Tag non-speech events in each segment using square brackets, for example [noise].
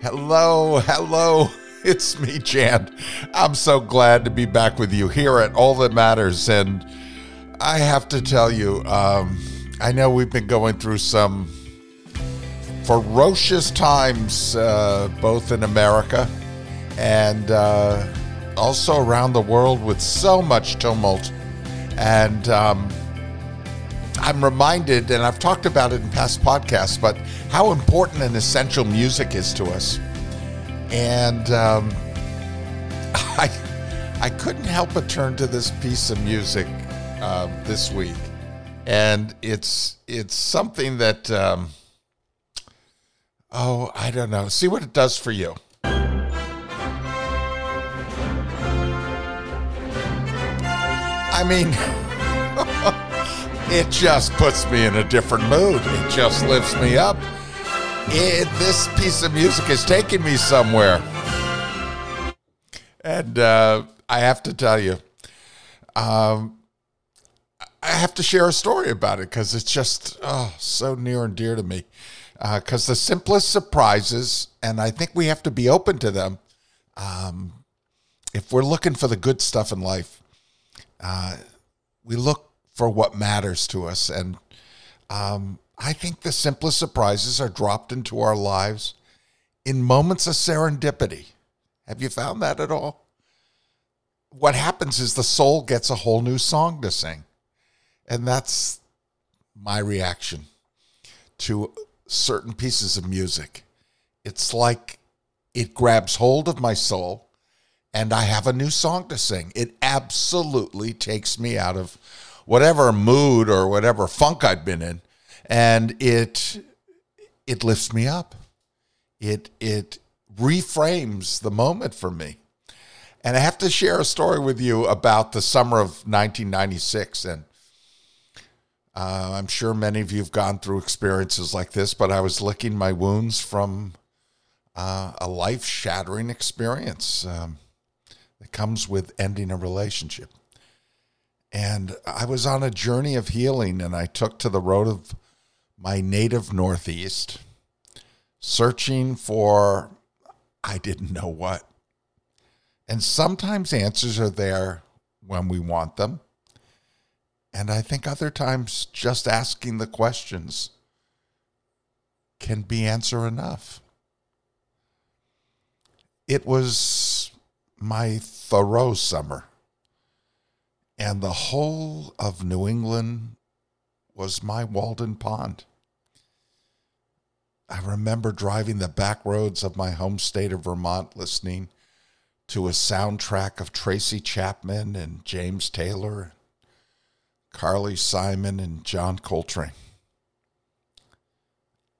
Hello, hello. [laughs] It's me, Jan. I'm so glad to be back with you here at All That Matters. And I have to tell you, um, I know we've been going through some ferocious times, uh, both in America and uh, also around the world, with so much tumult. And um, I'm reminded, and I've talked about it in past podcasts, but how important and essential music is to us. And um, [laughs] I, I couldn't help but turn to this piece of music uh, this week, and it's it's something that um, oh I don't know. See what it does for you. I mean. [laughs] it just puts me in a different mood. It just lifts me up. It, this piece of music is taking me somewhere. And uh, I have to tell you, um, I have to share a story about it because it's just oh, so near and dear to me. Because uh, the simplest surprises, and I think we have to be open to them um, if we're looking for the good stuff in life. Uh, we look for what matters to us. And um, I think the simplest surprises are dropped into our lives in moments of serendipity. Have you found that at all? What happens is the soul gets a whole new song to sing. And that's my reaction to certain pieces of music. It's like it grabs hold of my soul and I have a new song to sing. It absolutely takes me out of whatever mood or whatever funk I've been in, and it it lifts me up. It it reframes the moment for me. And I have to share a story with you about the summer of 1996. And uh, I'm sure many of you have gone through experiences like this, but I was licking my wounds from uh, a life shattering experience um, that comes with ending a relationship. And I was on a journey of healing, and I took to the road of my native Northeast, searching for I didn't know what. And sometimes answers are there when we want them. And I think other times just asking the questions can be answer enough. It was my Thoreau summer. And the whole of New England was my Walden Pond. I remember driving the back roads of my home state of Vermont listening to a soundtrack of Tracy Chapman and James Taylor, Carly Simon and John Coltrane.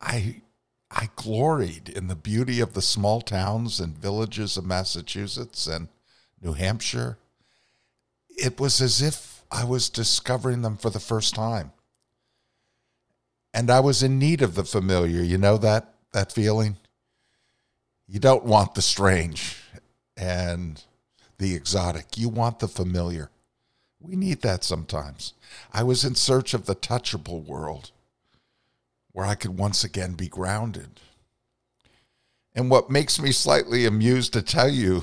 I I gloried in the beauty of the small towns and villages of Massachusetts and New Hampshire it was as if I was discovering them for the first time. And I was in need of the familiar. You know that that feeling? You don't want the strange and the exotic. You want the familiar. We need that sometimes. I was in search of the touchable world where I could once again be grounded. And what makes me slightly amused to tell you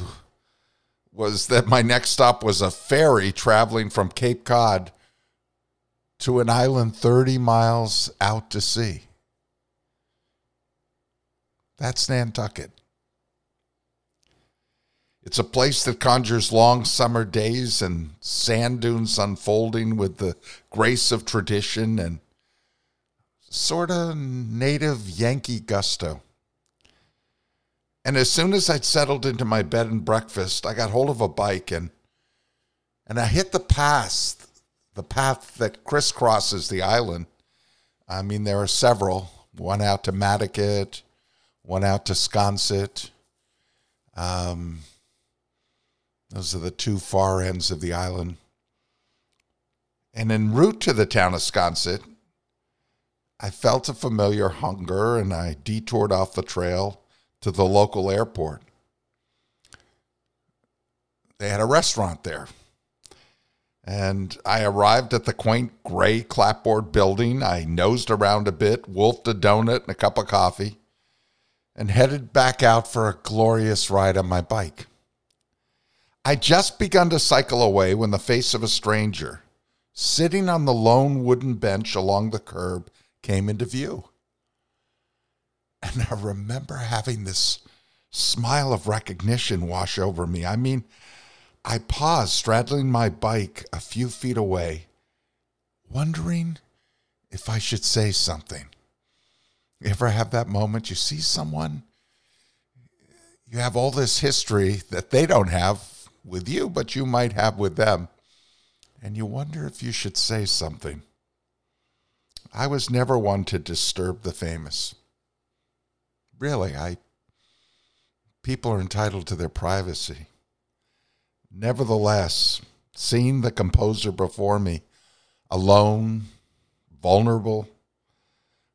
was that my next stop was a ferry traveling from Cape Cod to an island 30 miles out to sea. That's Nantucket. It's a place that conjures long summer days and sand dunes unfolding with the grace of tradition and sort of native Yankee gusto. And as soon as I'd settled into my bed and breakfast, I got hold of a bike and and I hit the path, the path that crisscrosses the island. I mean, there are several. One out to Madaket, one out to Sconset. Um, those are the two far ends of the island. And en route to the town of Sconset, I felt a familiar hunger and I detoured off the trail to the local airport. They had a restaurant there. And I arrived at the quaint gray clapboard building. I nosed around a bit, wolfed a donut and a cup of coffee. and headed back out for a glorious ride on my bike. I'd just begun to cycle away when the face of a stranger, sitting on the lone wooden bench along the curb, came into view. And I remember having this smile of recognition wash over me. I mean, I paused, straddling my bike a few feet away, wondering if I should say something. You ever have that moment you see someone, you have all this history that they don't have with you, but you might have with them, and you wonder if you should say something. I was never one to disturb the famous. Really, I people are entitled to their privacy. Nevertheless, seeing the composer before me, alone, vulnerable,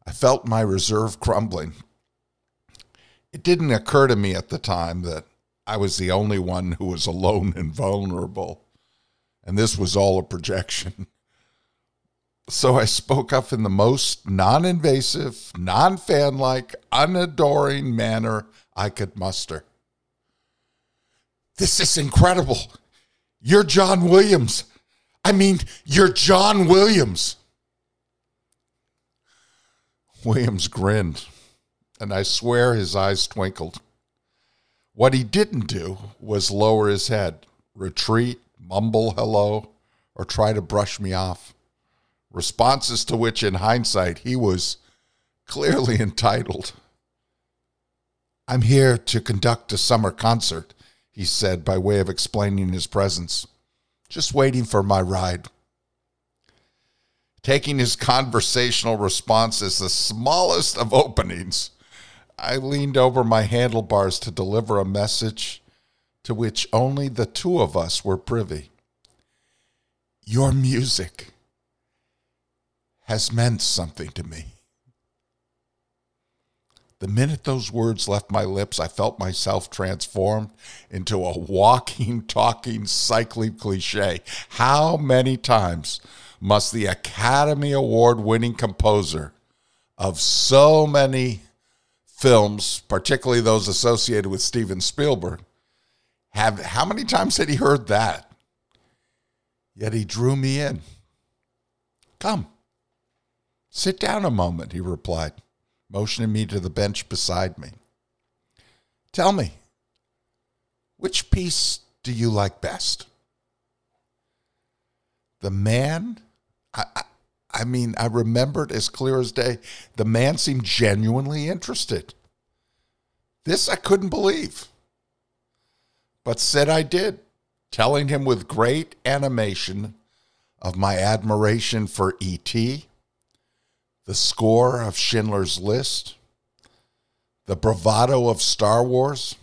I felt my reserve crumbling. It didn't occur to me at the time that I was the only one who was alone and vulnerable, and this was all a projection. [laughs] So I spoke up in the most non invasive, non fan like, unadoring manner I could muster. This is incredible. You're John Williams. I mean, you're John Williams. Williams grinned, and I swear his eyes twinkled. What he didn't do was lower his head, retreat, mumble hello, or try to brush me off. Responses to which, in hindsight, he was clearly [laughs] entitled. I'm here to conduct a summer concert, he said by way of explaining his presence. Just waiting for my ride. Taking his conversational response as the smallest of openings, I leaned over my handlebars to deliver a message to which only the two of us were privy. Your music has meant something to me. The minute those words left my lips, I felt myself transformed into a walking, [laughs] talking, cycling cliche. How many times must the Academy Award winning composer of so many films, particularly those associated with Steven Spielberg, have how many times had he heard that? Yet he drew me in. Come, sit down a moment, he replied, motioning me to the bench beside me. Tell me, which piece do you like best? The man, I, I, I mean, I remembered as clear as day. The man seemed genuinely interested. This I couldn't believe, but said I did, telling him with great animation of my admiration for E.T., the score of Schindler's List, the bravado of Star Wars.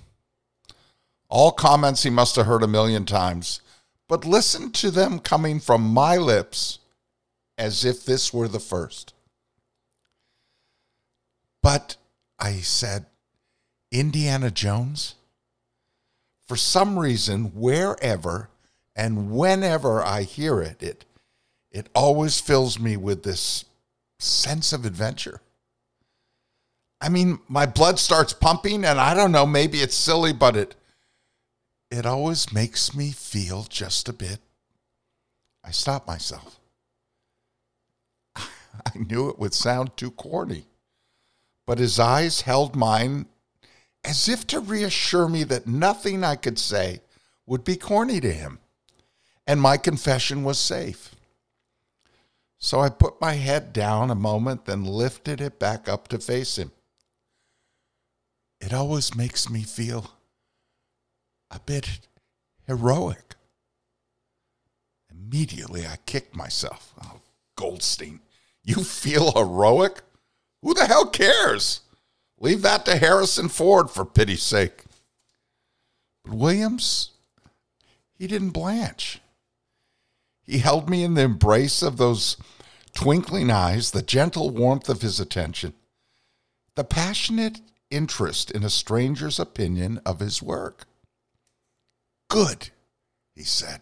All comments he must have heard a million times, but listen to them coming from my lips as if this were the first. But I said, Indiana Jones? For some reason, wherever and whenever I hear it, it, it always fills me with this sense of adventure. I mean, my blood starts pumping, and I don't know, maybe it's silly, but it it always makes me feel just a bit. I stop myself. [laughs] I knew it would sound too corny, but his eyes held mine as if to reassure me that nothing I could say would be corny to him, and my confession was safe. So I put my head down a moment, then lifted it back up to face him. It always makes me feel a bit heroic. Immediately I kicked myself. Oh, Goldstein, you feel heroic? Who the hell cares? Leave that to Harrison Ford, for pity's sake. But Williams, he didn't blanch. He held me in the embrace of those twinkling eyes, the gentle warmth of his attention, the passionate interest in a stranger's opinion of his work. Good, he said.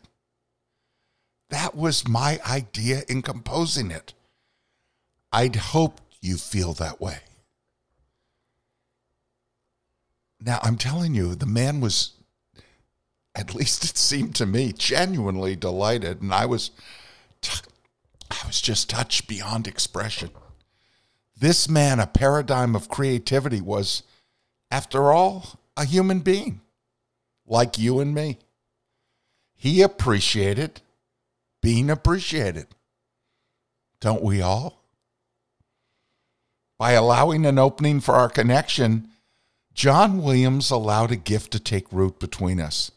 That was my idea in composing it. I'd hoped you feel that way. Now, I'm telling you, the man was, at least it seemed to me, genuinely delighted. And I was, t- I was just touched beyond expression. This man, a paradigm of creativity, was, after all, a human being like you and me. He appreciated being appreciated. Don't we all? By allowing an opening for our connection, John Williams allowed a gift to take root between us.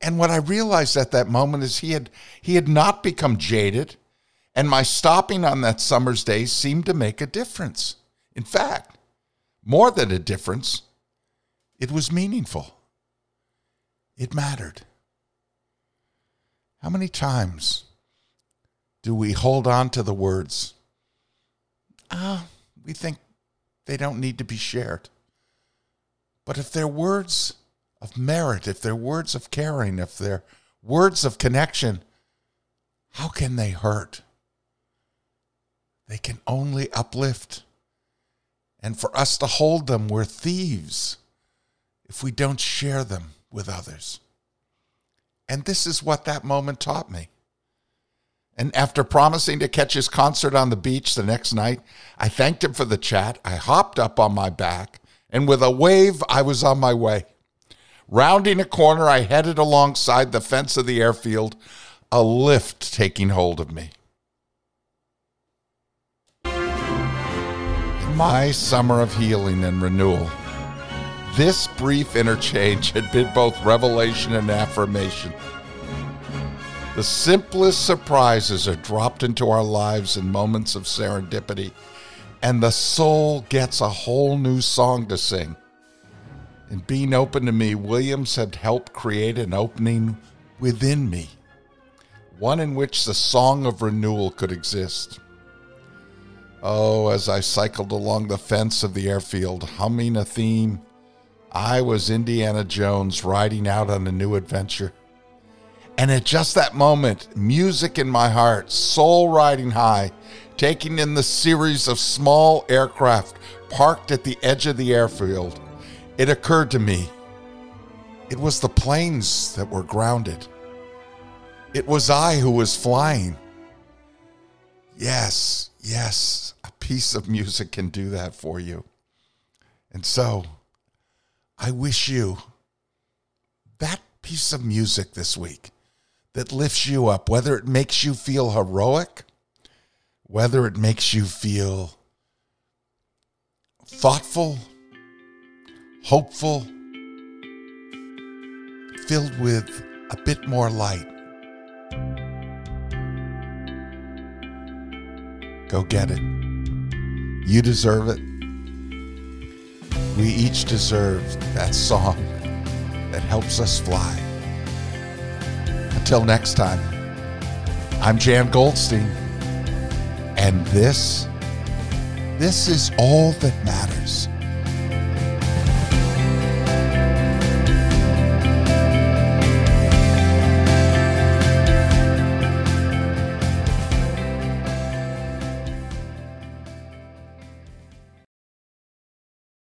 And what I realized at that moment is he had he had not become jaded, and my stopping on that summer's day seemed to make a difference. In fact, more than a difference, it was meaningful. It mattered. How many times do we hold on to the words? Ah, we think they don't need to be shared. But if they're words of merit, if they're words of caring, if they're words of connection, how can they hurt? They can only uplift. And for us to hold them, we're thieves if we don't share them with others. And this is what that moment taught me. And after promising to catch his concert on the beach the next night, I thanked him for the chat. I hopped up on my back, and with a wave, I was on my way. Rounding a corner, I headed alongside the fence of the airfield, a lift taking hold of me. In my summer of healing and renewal, this brief interchange had been both revelation and affirmation. The simplest surprises are dropped into our lives in moments of serendipity, and the soul gets a whole new song to sing. In being open to me, Williams had helped create an opening within me, one in which the song of renewal could exist. Oh, as I cycled along the fence of the airfield, humming a theme, I was Indiana Jones riding out on a new adventure. And at just that moment, music in my heart, soul riding high, taking in the series of small aircraft parked at the edge of the airfield, it occurred to me it was the planes that were grounded. It was I who was flying. Yes, yes, a piece of music can do that for you. And so, I wish you that piece of music this week that lifts you up, whether it makes you feel heroic, whether it makes you feel thoughtful, hopeful, filled with a bit more light. Go get it. You deserve it. We each deserve that song that helps us fly. Until next time, I'm Jan Goldstein, and this, this is all that matters.